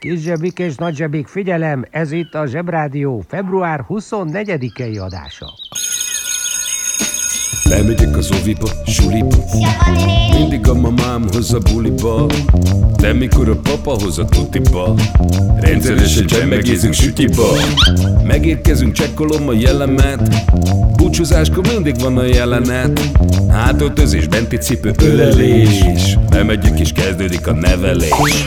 Kis zsebik és nagy zsebik, figyelem, ez itt a Zsebrádió február 24-i adása. Bemegyek az oviba, suliba Mindig a mamám hoz a buliba. De mikor a papa hoz a tutiba Rendszeresen csemmegézünk sütiba. Megérkezünk, csekkolom a jellemet. Búcsúzáskor mindig van a jelenet. Hátöltözés, benti cipő, ölelés. Bemegyek és kezdődik a nevelés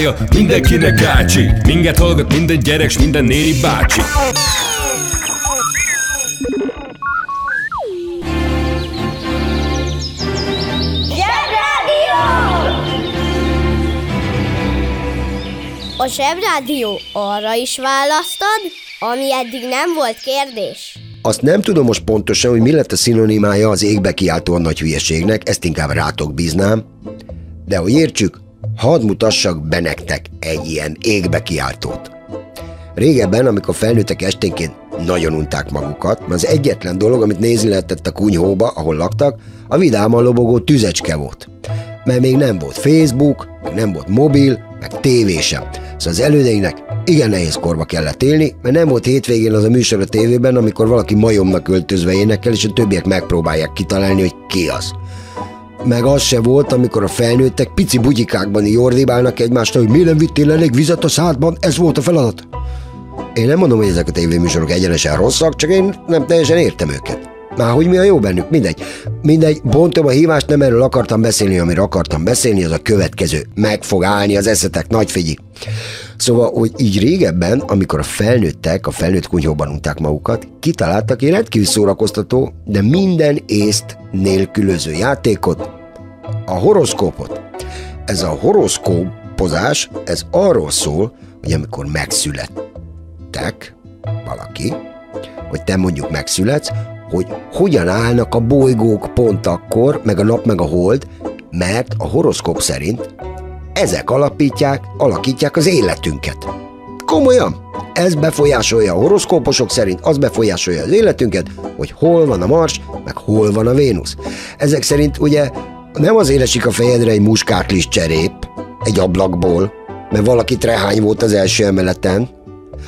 mindenkinek ácsi Minket hallgat minden gyerek, s minden néri bácsi Zsebrádió! A Zsebrádió arra is választad, ami eddig nem volt kérdés. Azt nem tudom most pontosan, hogy mi lett a szinonimája az égbe kiáltóan nagy hülyeségnek, ezt inkább rátok bíznám. De hogy értsük, hadd mutassak be nektek egy ilyen égbe kiáltót. Régebben, amikor felnőttek esténként nagyon unták magukat, mert az egyetlen dolog, amit nézni lehetett a kunyhóba, ahol laktak, a vidáman lobogó tüzecske volt. Mert még nem volt Facebook, meg nem volt mobil, meg tévé sem. Szóval az elődeinek igen nehéz korba kellett élni, mert nem volt hétvégén az a műsor a tévében, amikor valaki majomnak öltözve énekel, és a többiek megpróbálják kitalálni, hogy ki az. Meg az se volt, amikor a felnőttek pici bugyikákban jordibálnak egymást, hogy mi nem vittél elég vizet a szádban, ez volt a feladat. Én nem mondom, hogy ezek a tévéműsorok egyenesen rosszak, csak én nem teljesen értem őket. Már hogy mi a jó bennük, mindegy. Mindegy, bontom a hívást, nem erről akartam beszélni, amiről akartam beszélni, az a következő. Meg fog állni az eszetek, nagy figyi. Szóval, hogy így régebben, amikor a felnőttek a felnőtt kunyhóban unták magukat, kitaláltak egy rendkívül szórakoztató, de minden észt nélkülöző játékot, a horoszkópot. Ez a horoszkópozás, ez arról szól, hogy amikor megszülettek valaki, hogy te mondjuk megszületsz, hogy hogyan állnak a bolygók pont akkor, meg a nap, meg a hold, mert a horoszkóp szerint ezek alapítják, alakítják az életünket. Komolyan? Ez befolyásolja a horoszkóposok szerint, az befolyásolja az életünket, hogy hol van a Mars, meg hol van a Vénusz. Ezek szerint ugye nem azért esik a fejedre egy muskáklis cserép egy ablakból, mert valaki trehány volt az első emeleten,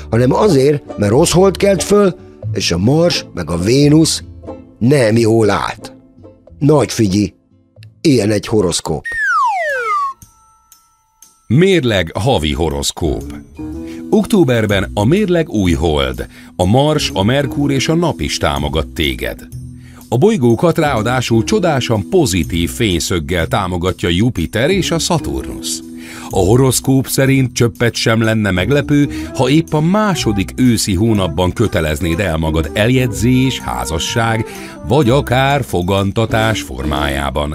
hanem azért, mert rossz hold kelt föl, és a Mars meg a Vénusz nem jól állt. Nagy figyi, ilyen egy horoszkóp. Mérleg havi horoszkóp. Októberben a mérleg új hold, a Mars, a Merkur és a Nap is támogat téged. A bolygókat ráadásul csodásan pozitív fényszöggel támogatja Jupiter és a Saturnus. A horoszkóp szerint csöppet sem lenne meglepő, ha épp a második őszi hónapban köteleznéd el magad eljegyzés, házasság, vagy akár fogantatás formájában.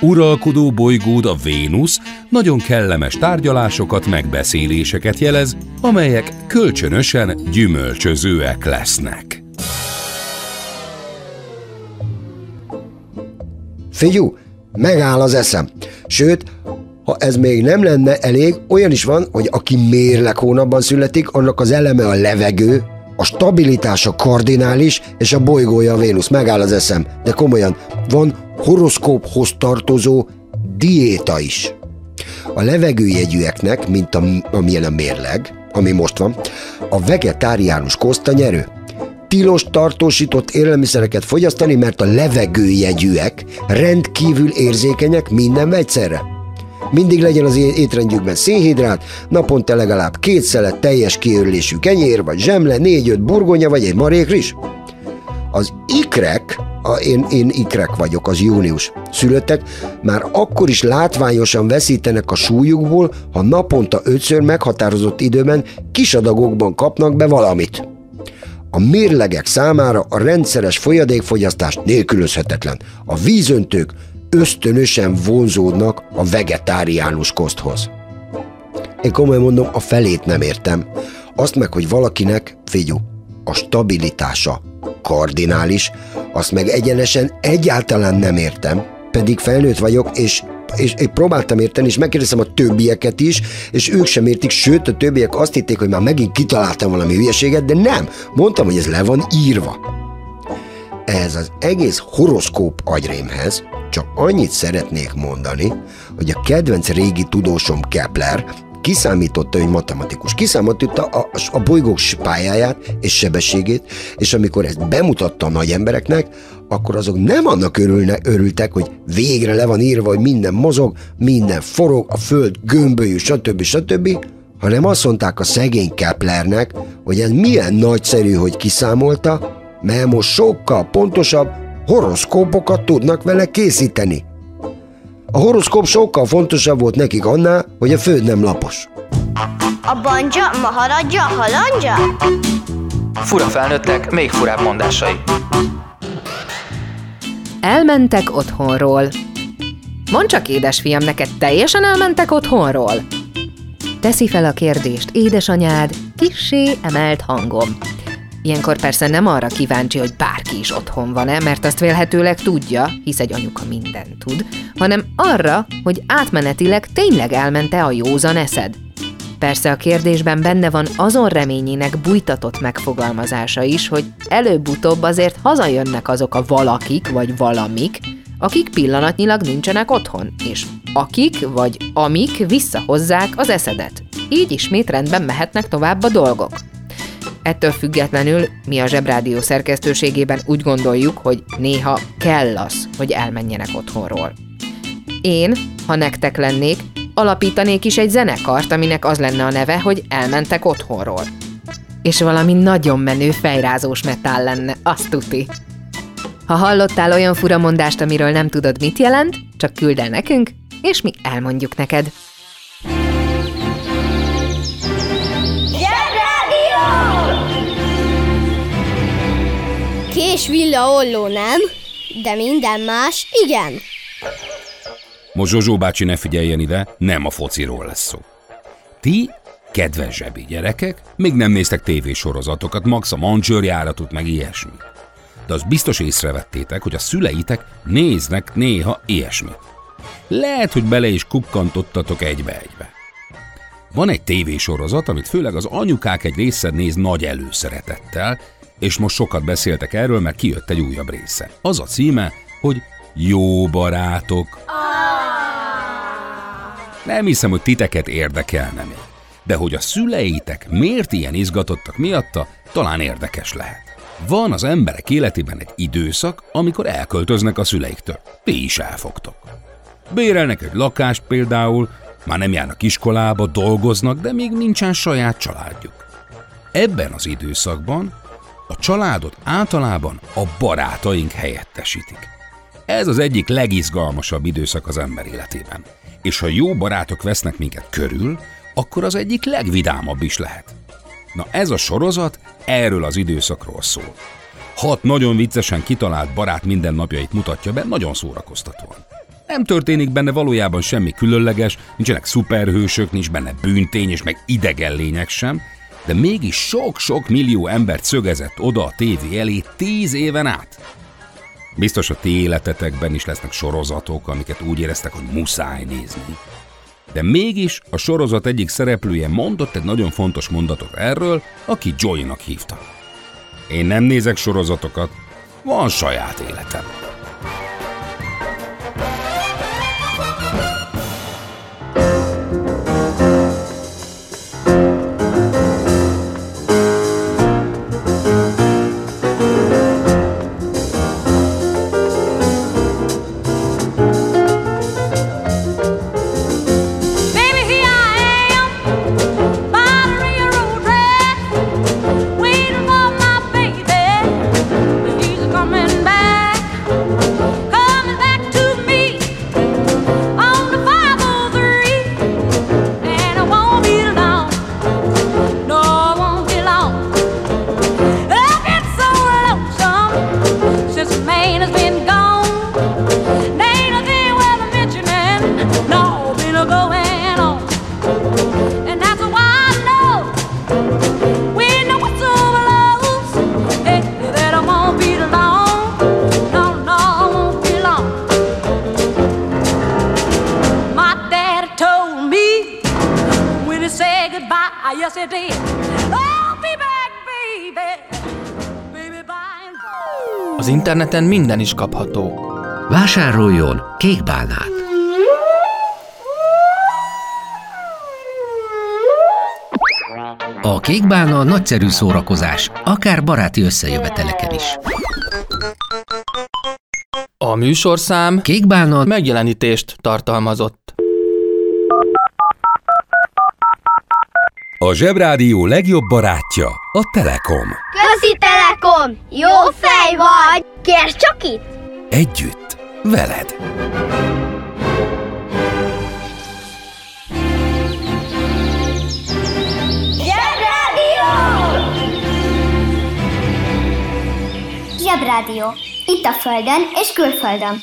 Uralkodó bolygód a Vénusz nagyon kellemes tárgyalásokat, megbeszéléseket jelez, amelyek kölcsönösen gyümölcsözőek lesznek. Figyú, megáll az eszem. Sőt, ha ez még nem lenne elég, olyan is van, hogy aki mérleg hónapban születik, annak az eleme a levegő, A stabilitása kardinális, és a bolygója a Vénusz. Megáll az eszem. De komolyan, van horoszkóphoz tartozó diéta is. A levegőjegyűeknek, mint a, amilyen a mérleg, ami most van, a vegetáriánus koszt a nyerő. Tilos tartósított élelmiszereket fogyasztani, mert a levegőjegyűek rendkívül érzékenyek minden vegyszerre. Mindig legyen az étrendjükben szénhidrát, naponta legalább két szelet teljes kiörülésű kenyér, vagy zsemle, négy-öt burgonya, vagy egy marék rizs. Az ikrek, a, én, én ikrek vagyok, az június szülöttek, már akkor is látványosan veszítenek a súlyukból, ha naponta ötször meghatározott időben kis adagokban kapnak be valamit. A mérlegek számára a rendszeres folyadékfogyasztás nélkülözhetetlen. A vízöntők ösztönösen vonzódnak a vegetáriánus koszthoz. Én komolyan mondom, a felét nem értem. Azt meg, hogy valakinek, figyú, a stabilitása kardinális, azt meg egyenesen egyáltalán nem értem, pedig felnőtt vagyok, és és én próbáltam érteni, és megkérdeztem a többieket is, és ők sem értik, sőt a többiek azt hitték, hogy már megint kitaláltam valami hülyeséget, de nem. Mondtam, hogy ez le van írva. Ez az egész horoszkóp agyrémhez csak annyit szeretnék mondani, hogy a kedvenc régi tudósom Kepler kiszámította, hogy matematikus, kiszámította a, a bolygók pályáját és sebességét, és amikor ezt bemutatta a nagy embereknek, akkor azok nem annak örülne, örültek, hogy végre le van írva, hogy minden mozog, minden forog, a föld gömbölyű, stb. stb., hanem azt mondták a szegény Keplernek, hogy ez milyen nagyszerű, hogy kiszámolta, mert most sokkal pontosabb horoszkópokat tudnak vele készíteni. A horoszkóp sokkal fontosabb volt nekik annál, hogy a föld nem lapos. A banja, maharadja, halandja? Fura felnőttek, még furább mondásai. Elmentek otthonról. Mondd csak, édesfiam, neked teljesen elmentek otthonról? Teszi fel a kérdést édesanyád kissé emelt hangom. Ilyenkor persze nem arra kíváncsi, hogy bárki is otthon van-e, mert azt vélhetőleg tudja, hisz egy anyuka mindent tud, hanem arra, hogy átmenetileg tényleg elmente a józan eszed. Persze a kérdésben benne van azon reményének bújtatott megfogalmazása is, hogy előbb-utóbb azért hazajönnek azok a valakik vagy valamik, akik pillanatnyilag nincsenek otthon, és akik vagy amik visszahozzák az eszedet. Így ismét rendben mehetnek tovább a dolgok. Ettől függetlenül mi a Zsebrádió szerkesztőségében úgy gondoljuk, hogy néha kell az, hogy elmenjenek otthonról. Én, ha nektek lennék, alapítanék is egy zenekart, aminek az lenne a neve, hogy elmentek otthonról. És valami nagyon menő fejrázós metál lenne, azt tuti. Ha hallottál olyan furamondást, amiről nem tudod, mit jelent, csak küld el nekünk, és mi elmondjuk neked. Kés villa olló nem, de minden más igen. Most Zsozsó bácsi ne figyeljen ide, nem a fociról lesz szó. Ti, kedves zsebi gyerekek, még nem néztek tévésorozatokat, max a mancsőrjáratot, meg ilyesmi. De azt biztos észrevettétek, hogy a szüleitek néznek néha ilyesmit. Lehet, hogy bele is kukkantottatok egybe-egybe. Van egy tévésorozat, amit főleg az anyukák egy része néz nagy előszeretettel, és most sokat beszéltek erről, mert kijött egy újabb része. Az a címe, hogy Jó barátok. Nem hiszem, hogy titeket érdekelne még. De hogy a szüleitek miért ilyen izgatottak miatta, talán érdekes lehet. Van az emberek életében egy időszak, amikor elköltöznek a szüleiktől. Ti is elfogtok. Bérelnek egy lakást például, már nem járnak iskolába, dolgoznak, de még nincsen saját családjuk. Ebben az időszakban a családot általában a barátaink helyettesítik. Ez az egyik legizgalmasabb időszak az ember életében. És ha jó barátok vesznek minket körül, akkor az egyik legvidámabb is lehet. Na ez a sorozat erről az időszakról szól. Hat nagyon viccesen kitalált barát mindennapjait mutatja be, nagyon szórakoztatóan. Nem történik benne valójában semmi különleges, nincsenek szuperhősök, nincs benne bűntény és meg idegen lények sem, de mégis sok-sok millió embert szögezett oda a tévé elé tíz éven át. Biztos a ti életetekben is lesznek sorozatok, amiket úgy éreztek, hogy muszáj nézni. De mégis a sorozat egyik szereplője mondott egy nagyon fontos mondatot erről, aki Joy-nak hívta. Én nem nézek sorozatokat, van saját életem. Az interneten minden is kapható. Vásároljon kék bálnát! A kékbálna nagyszerű szórakozás, akár baráti összejöveteleken is. A műsorszám Kékbálna megjelenítést tartalmazott. A Zsebrádió legjobb barátja a Telekom. Közi Telekom! Jó fej vagy! Kérd csak itt! Együtt, veled. Zsebrádió! Zsebrádió. Itt a Földön és külföldön.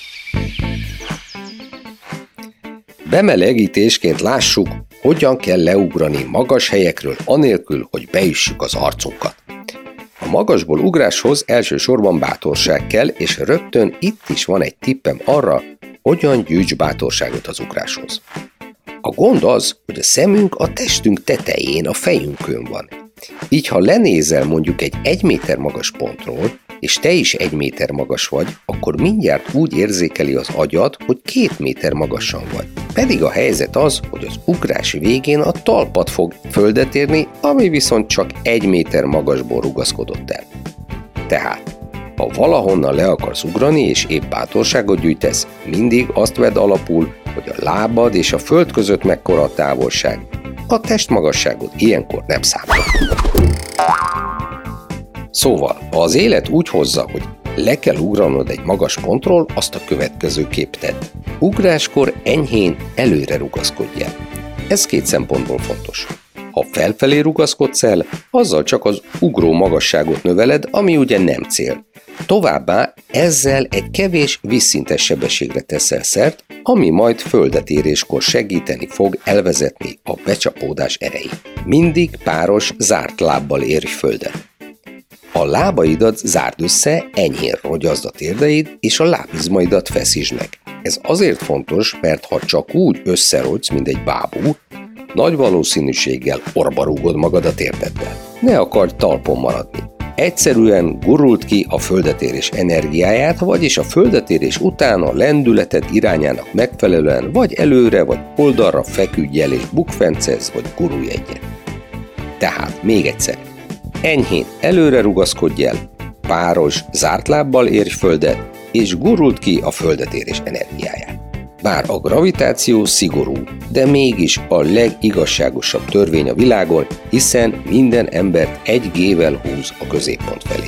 Bemelegítésként lássuk, hogyan kell leugrani magas helyekről anélkül, hogy beüssük az arcunkat. A magasból ugráshoz elsősorban bátorság kell, és rögtön itt is van egy tippem arra, hogyan gyűjts bátorságot az ugráshoz. A gond az, hogy a szemünk a testünk tetején, a fejünkön van. Így, ha lenézel mondjuk egy egy méter magas pontról, és te is egy méter magas vagy, akkor mindjárt úgy érzékeli az agyad, hogy két méter magasan vagy. Pedig a helyzet az, hogy az ugrás végén a talpad fog földet érni, ami viszont csak egy méter magasból rugaszkodott el. Tehát, ha valahonnan le akarsz ugrani és épp bátorságot gyűjtesz, mindig azt vedd alapul, hogy a lábad és a föld között mekkora a távolság. A testmagasságod ilyenkor nem számít. Szóval, ha az élet úgy hozza, hogy le kell ugranod egy magas pontról, azt a következő kép tedd. Ugráskor enyhén előre rugaszkodjál. Ez két szempontból fontos. Ha felfelé rugaszkodsz el, azzal csak az ugró magasságot növeled, ami ugye nem cél. Továbbá ezzel egy kevés vízszintes sebességre teszel szert, ami majd földet éréskor segíteni fog elvezetni a becsapódás erejét. Mindig páros, zárt lábbal érj földet. A lábaidat zárd össze, enyhén rogyazd a térdeid, és a lábizmaidat feszítsd meg. Ez azért fontos, mert ha csak úgy összerogysz, mint egy bábú, nagy valószínűséggel orba rúgod magad a térdeddel. Ne akarj talpon maradni. Egyszerűen gurult ki a földetérés energiáját, vagyis a földetérés után a lendületed irányának megfelelően vagy előre, vagy oldalra feküdj el és bukfencez, vagy gurulj egyet. Tehát még egyszer, enyhén előre rugaszkodj el, páros, zárt lábbal érj földet, és gurult ki a földetérés energiáját. Bár a gravitáció szigorú, de mégis a legigazságosabb törvény a világon, hiszen minden embert egy gével húz a középpont felé.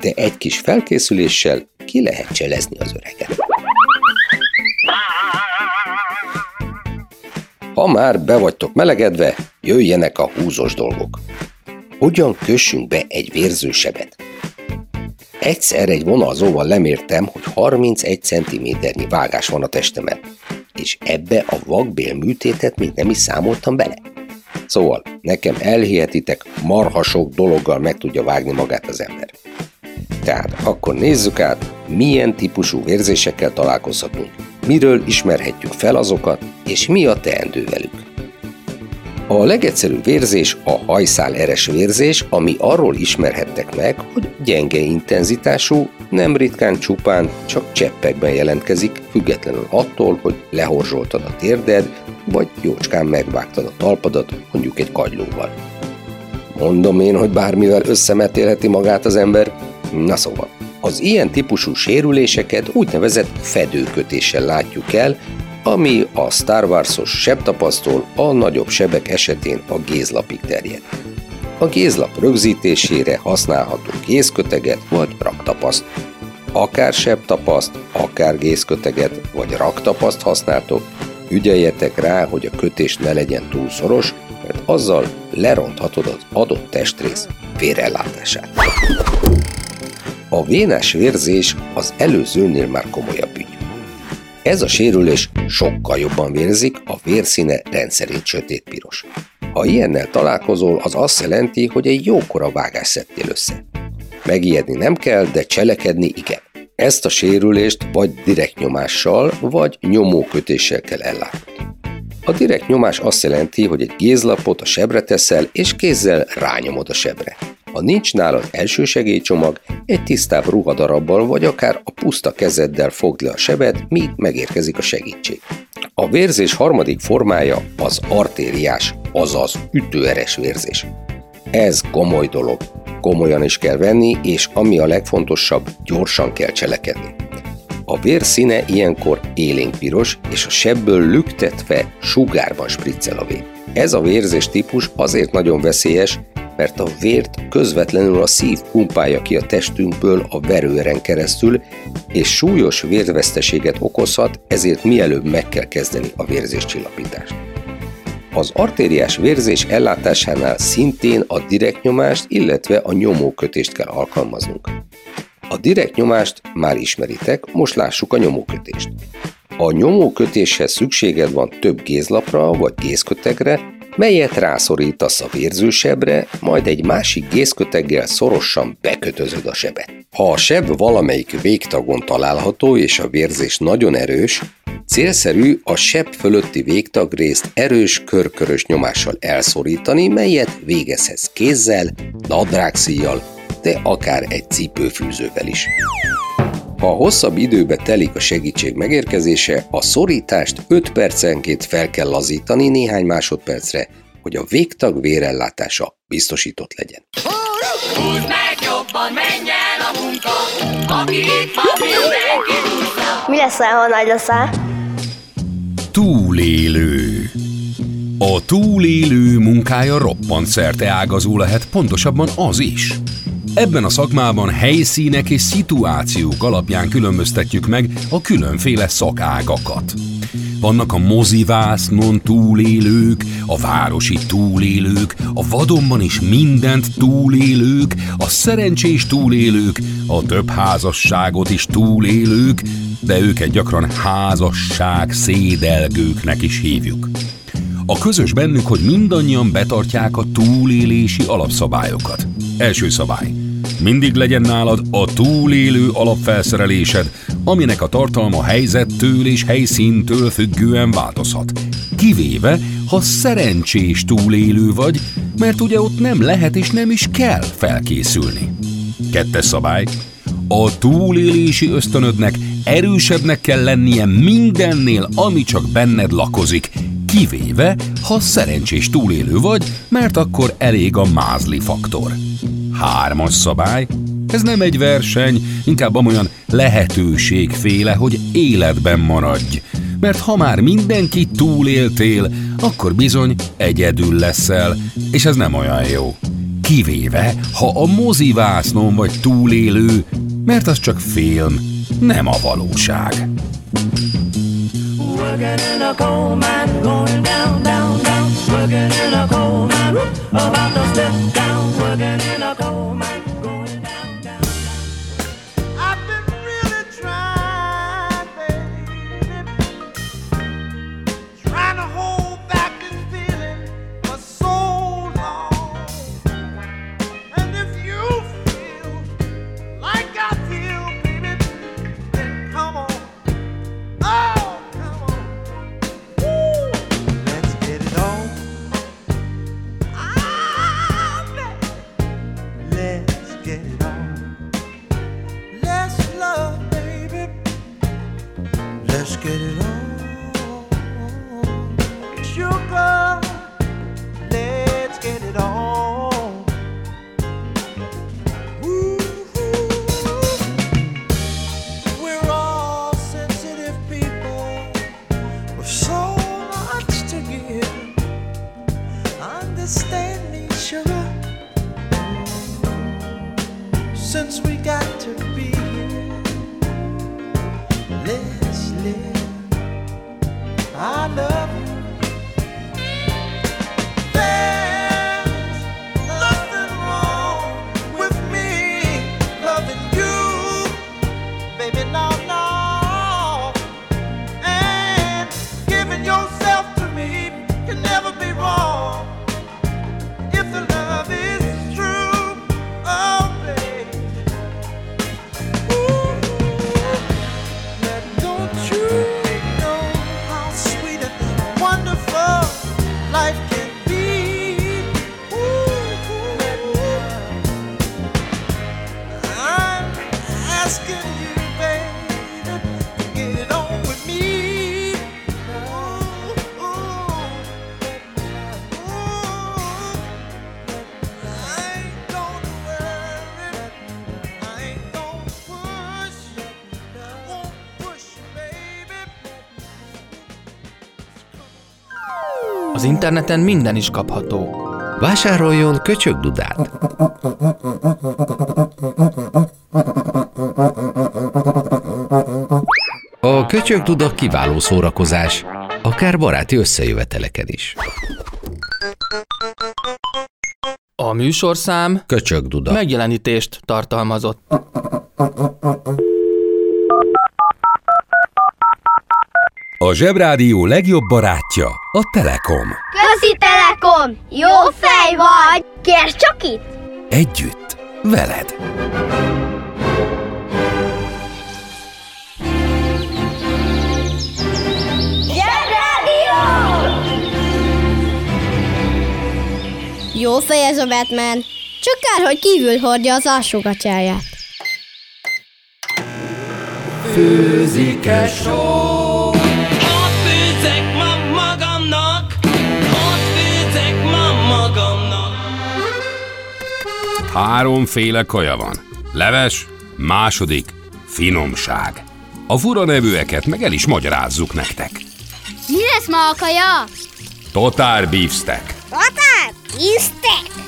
De egy kis felkészüléssel ki lehet cselezni az öreget. Ha már be vagytok melegedve, jöjjenek a húzós dolgok. Hogyan kössünk be egy vérzősebet? Egyszer egy vonalzóval lemértem, hogy 31 cm-nyi vágás van a testemen, és ebbe a vakbél műtétet még nem is számoltam bele. Szóval, nekem elhihetitek, marha sok dologgal meg tudja vágni magát az ember. Tehát akkor nézzük át, milyen típusú vérzésekkel találkozhatunk, miről ismerhetjük fel azokat, és mi a teendő velük. A legegyszerűbb vérzés a hajszál eres vérzés, ami arról ismerhettek meg, hogy gyenge intenzitású, nem ritkán csupán csak cseppekben jelentkezik, függetlenül attól, hogy lehorzsoltad a térded, vagy jócskán megvágtad a talpadat, mondjuk egy kagylóval. Mondom én, hogy bármivel összemetélheti magát az ember? Na szóval, az ilyen típusú sérüléseket úgynevezett fedőkötéssel látjuk el, ami a Star Wars-os sebtapasztól a nagyobb sebek esetén a gézlapig terjed. A gézlap rögzítésére használható gézköteget vagy raktapaszt. Akár sebtapaszt, akár gézköteget vagy raktapaszt használtok, ügyeljetek rá, hogy a kötés ne legyen túl szoros, mert azzal leronthatod az adott testrész vérellátását. A vénás vérzés az előzőnél már komolyabb ügy. Ez a sérülés sokkal jobban vérzik, a vérszíne rendszerint sötét-piros. Ha ilyennel találkozol, az azt jelenti, hogy egy jókora vágás szedtél össze. Megijedni nem kell, de cselekedni igen. Ezt a sérülést vagy direkt nyomással, vagy nyomókötéssel kell ellátni. A direkt nyomás azt jelenti, hogy egy gézlapot a sebre teszel, és kézzel rányomod a sebre. Ha nincs nálad elsősegélycsomag, egy tisztább ruhadarabbal vagy akár a puszta kezeddel fogd le a sebet, míg megérkezik a segítség. A vérzés harmadik formája az artériás, azaz ütőeres vérzés. Ez komoly dolog, komolyan is kell venni, és ami a legfontosabb, gyorsan kell cselekedni. A vér színe ilyenkor élénkpiros, és a sebből lüktetve sugárban spriccel a vér. Ez a vérzés típus azért nagyon veszélyes, mert a vért közvetlenül a szív pumpálja ki a testünkből a verőeren keresztül, és súlyos vérveszteséget okozhat, ezért mielőbb meg kell kezdeni a vérzéscsillapítást. Az artériás vérzés ellátásánál szintén a direkt nyomást, illetve a nyomókötést kell alkalmaznunk. A direkt nyomást már ismeritek, most lássuk a nyomókötést. A nyomókötéshez szükséged van több gézlapra vagy gézkötegre, melyet rászorítasz a vérzősebre, majd egy másik gézköteggel szorosan bekötözöd a sebet. Ha a seb valamelyik végtagon található és a vérzés nagyon erős, célszerű a seb fölötti végtagrészt erős körkörös nyomással elszorítani, melyet végezhetsz kézzel, nadrágszíjjal, de akár egy cipőfűzővel is. Ha hosszabb időbe telik a segítség megérkezése, a szorítást 5 percenként fel kell lazítani néhány másodpercre, hogy a végtag vérellátása biztosított legyen. Húzd meg jobban, menj el a munka, aki itt van, mindenki Mi leszel, ha nagy leszel? Túlélő. A túlélő munkája roppant szerte ágazó lehet, pontosabban az is. Ebben a szakmában helyszínek és szituációk alapján különböztetjük meg a különféle szakágakat. Vannak a mozivásznon túlélők, a városi túlélők, a vadonban is mindent túlélők, a szerencsés túlélők, a több házasságot is túlélők, de őket gyakran házasság szédelgőknek is hívjuk. A közös bennük, hogy mindannyian betartják a túlélési alapszabályokat. Első szabály. Mindig legyen nálad a túlélő alapfelszerelésed, aminek a tartalma helyzettől és helyszíntől függően változhat. Kivéve, ha szerencsés túlélő vagy, mert ugye ott nem lehet és nem is kell felkészülni. Kettes szabály. A túlélési ösztönödnek erősebbnek kell lennie mindennél, ami csak benned lakozik, kivéve, ha szerencsés túlélő vagy, mert akkor elég a mázli faktor. Hármas szabály, ez nem egy verseny, inkább amolyan lehetőségféle, hogy életben maradj. Mert ha már mindenki túléltél, akkor bizony egyedül leszel, és ez nem olyan jó. Kivéve, ha a mozivásznon vagy túlélő, mert az csak film, nem a valóság. Working in a coal mine, going down, down, down. Working in a coal mine, about to step down. Working in a coal mine. I love Az interneten minden is kapható. Vásároljon köcsögdudát! A köcsögduda kiváló szórakozás, akár baráti összejöveteleken is. A műsorszám Köcsögduda. megjelenítést tartalmazott. A Zsebrádió legjobb barátja a Telekom. Közi Telekom! Jó fej vagy! Kérd csak itt! Együtt, veled. Zsebrádió! Jó fej ez a Batman. Csak kár, hogy kívül hordja az alsógatyáját. Főzik-e só? Háromféle kaja van. Leves, második, finomság. A fura nevűeket meg el is magyarázzuk nektek. Mi lesz ma a kaja? Totár beefsteak. Tatár! Isztek!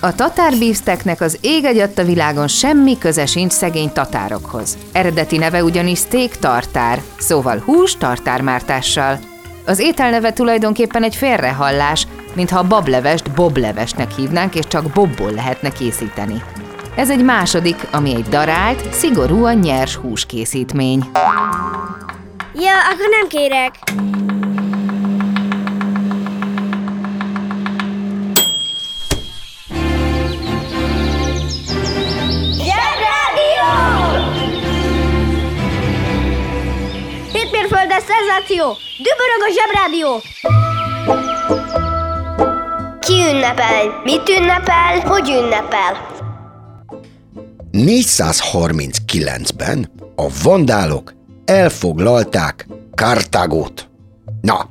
A tatár beefsteaknek az ég a világon semmi köze sincs szegény tatárokhoz. Eredeti neve ugyanis steak tartár, szóval hús tartármártással. Az étel neve tulajdonképpen egy félrehallás, mintha a bablevest boblevesnek hívnánk, és csak bobból lehetne készíteni. Ez egy második, ami egy darált, szigorúan nyers húskészítmény. Ja, akkor nem kérek. Szenzáció! Dübörög a Zsebrádió! Ki ünnepel? Mit ünnepel? Hogy ünnepel? 439-ben a vandálok elfoglalták Kartágót. Na,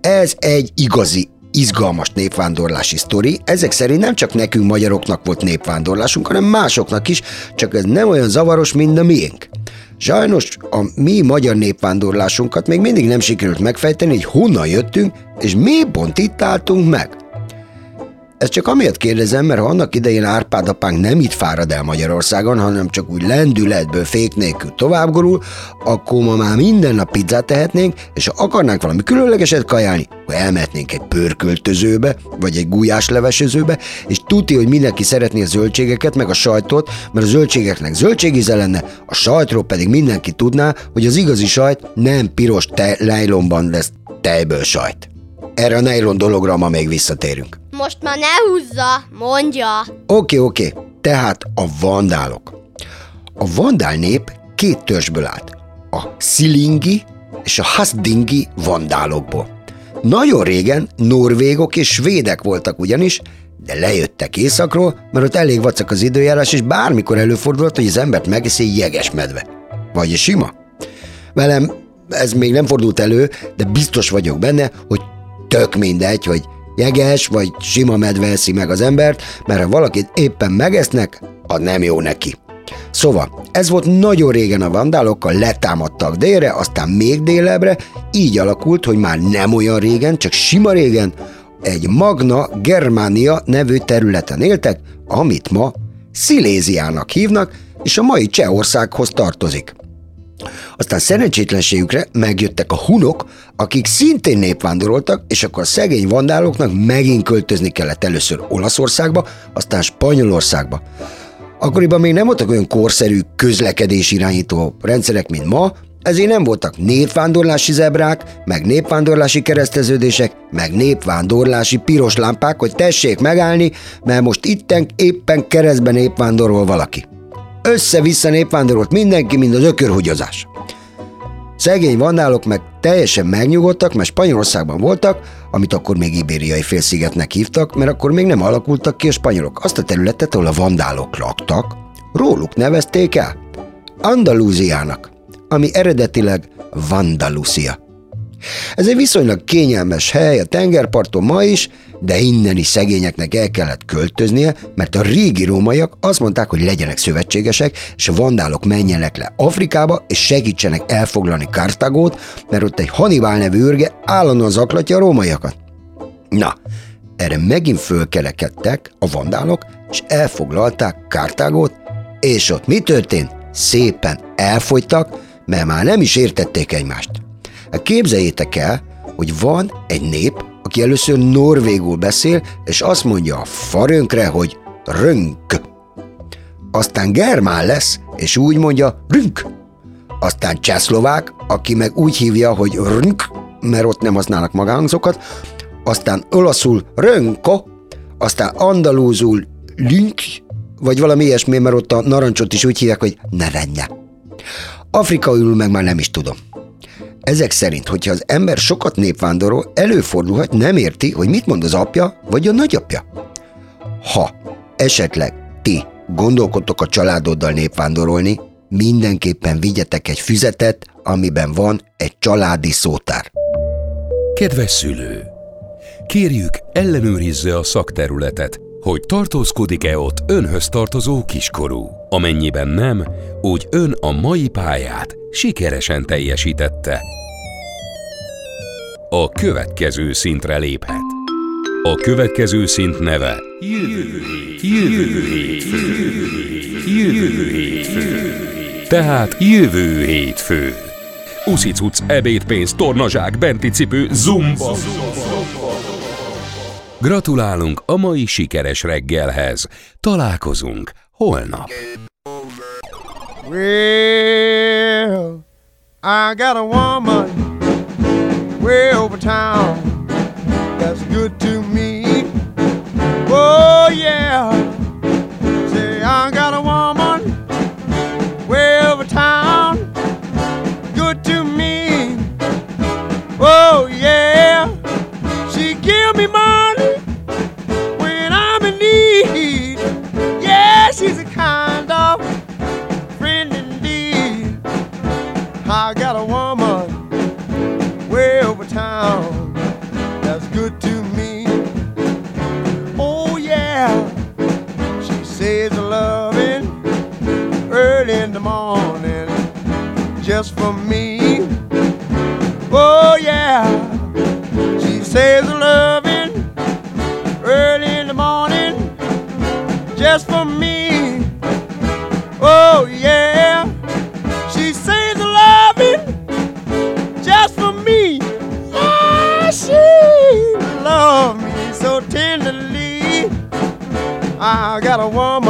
ez egy igazi izgalmas népvándorlási sztori. Ezek szerint nem csak nekünk magyaroknak volt népvándorlásunk, hanem másoknak is, csak ez nem olyan zavaros, mint a miénk. Sajnos a mi magyar népvándorlásunkat még mindig nem sikerült megfejteni, hogy honnan jöttünk, és mi pont itt álltunk meg. Ezt csak amiatt kérdezem, mert ha annak idején Árpád apánk nem itt fárad el Magyarországon, hanem csak úgy lendületből fék nélkül tovább gurul, akkor ma már minden nap pizzát tehetnénk, és ha akarnánk valami különlegeset kajálni, akkor elmehetnénk egy pörköltözőbe, vagy egy gulyáslevesezőbe, és tuti, hogy mindenki szeretné a zöldségeket, meg a sajtot, mert a zöldségeknek zöldségíze lenne, a sajtról pedig mindenki tudná, hogy az igazi sajt nem piros te- lejlomban lesz tejből sajt. Erre a nylon dologra ma még visszatérünk. Most már ne húzza, mondja. Oké, oké, tehát a vandálok. A vandál nép két törzsből állt. A szilingi és a hasdingi vandálokból. Nagyon régen norvégok és svédek voltak ugyanis, de lejöttek északról, mert ott elég vacak az időjárás, és bármikor előfordulhat, hogy az embert megeszi egy jeges medve. Vagy egy sima. Velem ez még nem fordult elő, de biztos vagyok benne, hogy tök mindegy, hogy jeges vagy sima medve eszi meg az embert, mert ha valakit éppen megesznek, az nem jó neki. Szóval, ez volt nagyon régen a vandálokkal, letámadtak délre, aztán még délebbre, így alakult, hogy már nem olyan régen, csak sima régen, egy Magna Germania nevű területen éltek, amit ma Sziléziának hívnak, és a mai Csehországhoz tartozik. Aztán szerencsétlenségükre megjöttek a hunok, akik szintén népvándoroltak, és akkor a szegény vandáloknak megint költözni kellett először Olaszországba, aztán Spanyolországba. Akkoriban még nem voltak olyan korszerű közlekedés irányító rendszerek, mint ma, ezért nem voltak népvándorlási zebrák, meg népvándorlási kereszteződések, meg népvándorlási piros lámpák, hogy tessék megállni, mert most itten éppen keresztben népvándorol valaki. Össze-vissza népvándorolt mindenki, mint az ökörhugyozás. Szegény vandálok meg teljesen megnyugodtak, mert Spanyolországban voltak, amit akkor még ibériai félszigetnek hívtak, mert akkor még nem alakultak ki a spanyolok. Azt a területet, ahol a vandálok laktak, róluk nevezték el. Andalúziának, ami eredetileg Vandalusia. Ez egy viszonylag kényelmes hely a tengerparton ma is, de innen is szegényeknek el kellett költöznie, mert a régi rómaiak azt mondták, hogy legyenek szövetségesek, és a vandálok menjenek le Afrikába, és segítsenek elfoglalni Kartagót, mert ott egy Hannibal nevű őrge állandóan zaklatja a rómaiakat. Na, erre megint fölkelekedtek a vandálok, és elfoglalták Kartágót, és ott mi történt? Szépen elfogytak, mert már nem is értették egymást. Hát képzeljétek el, hogy van egy nép, aki először norvégul beszél, és azt mondja a farönkre, hogy rönk. Aztán germán lesz, és úgy mondja rünk. Aztán csehszlovák, aki meg úgy hívja, hogy rünk, mert ott nem használnak magánzokat, aztán olaszul rönko, aztán andalúzul lünk, vagy valami ilyesmi, mert ott a narancsot is úgy hívják, hogy nerenye. Afrikaül meg már nem is tudom. Ezek szerint, hogyha az ember sokat népvándorol, előfordulhat, nem érti, hogy mit mond az apja vagy a nagyapja. Ha esetleg ti gondolkodtok a családoddal népvándorolni, mindenképpen vigyetek egy füzetet, amiben van egy családi szótár. Kedves szülő! Kérjük, ellenőrizze a szakterületet, hogy tartózkodik-e ott önhöz tartozó kiskorú. Amennyiben nem, úgy ön a mai pályát sikeresen teljesítette. A következő szintre léphet. A következő szint neve Jövő jövő hétfő, jövő hétfő. Tehát jövő hétfő. Uszicuc, ebédpénz, tornazsák, benti cipő, zumba. Gratulálunk a mai sikeres reggelhez. Találkozunk holnap. Well, I got a woman way over town that's good to me. Oh, yeah. I got a woman way over town that's good to me. Oh yeah, she says loving early in the morning just for me. Oh yeah, she says loving early in the morning just for me. A woman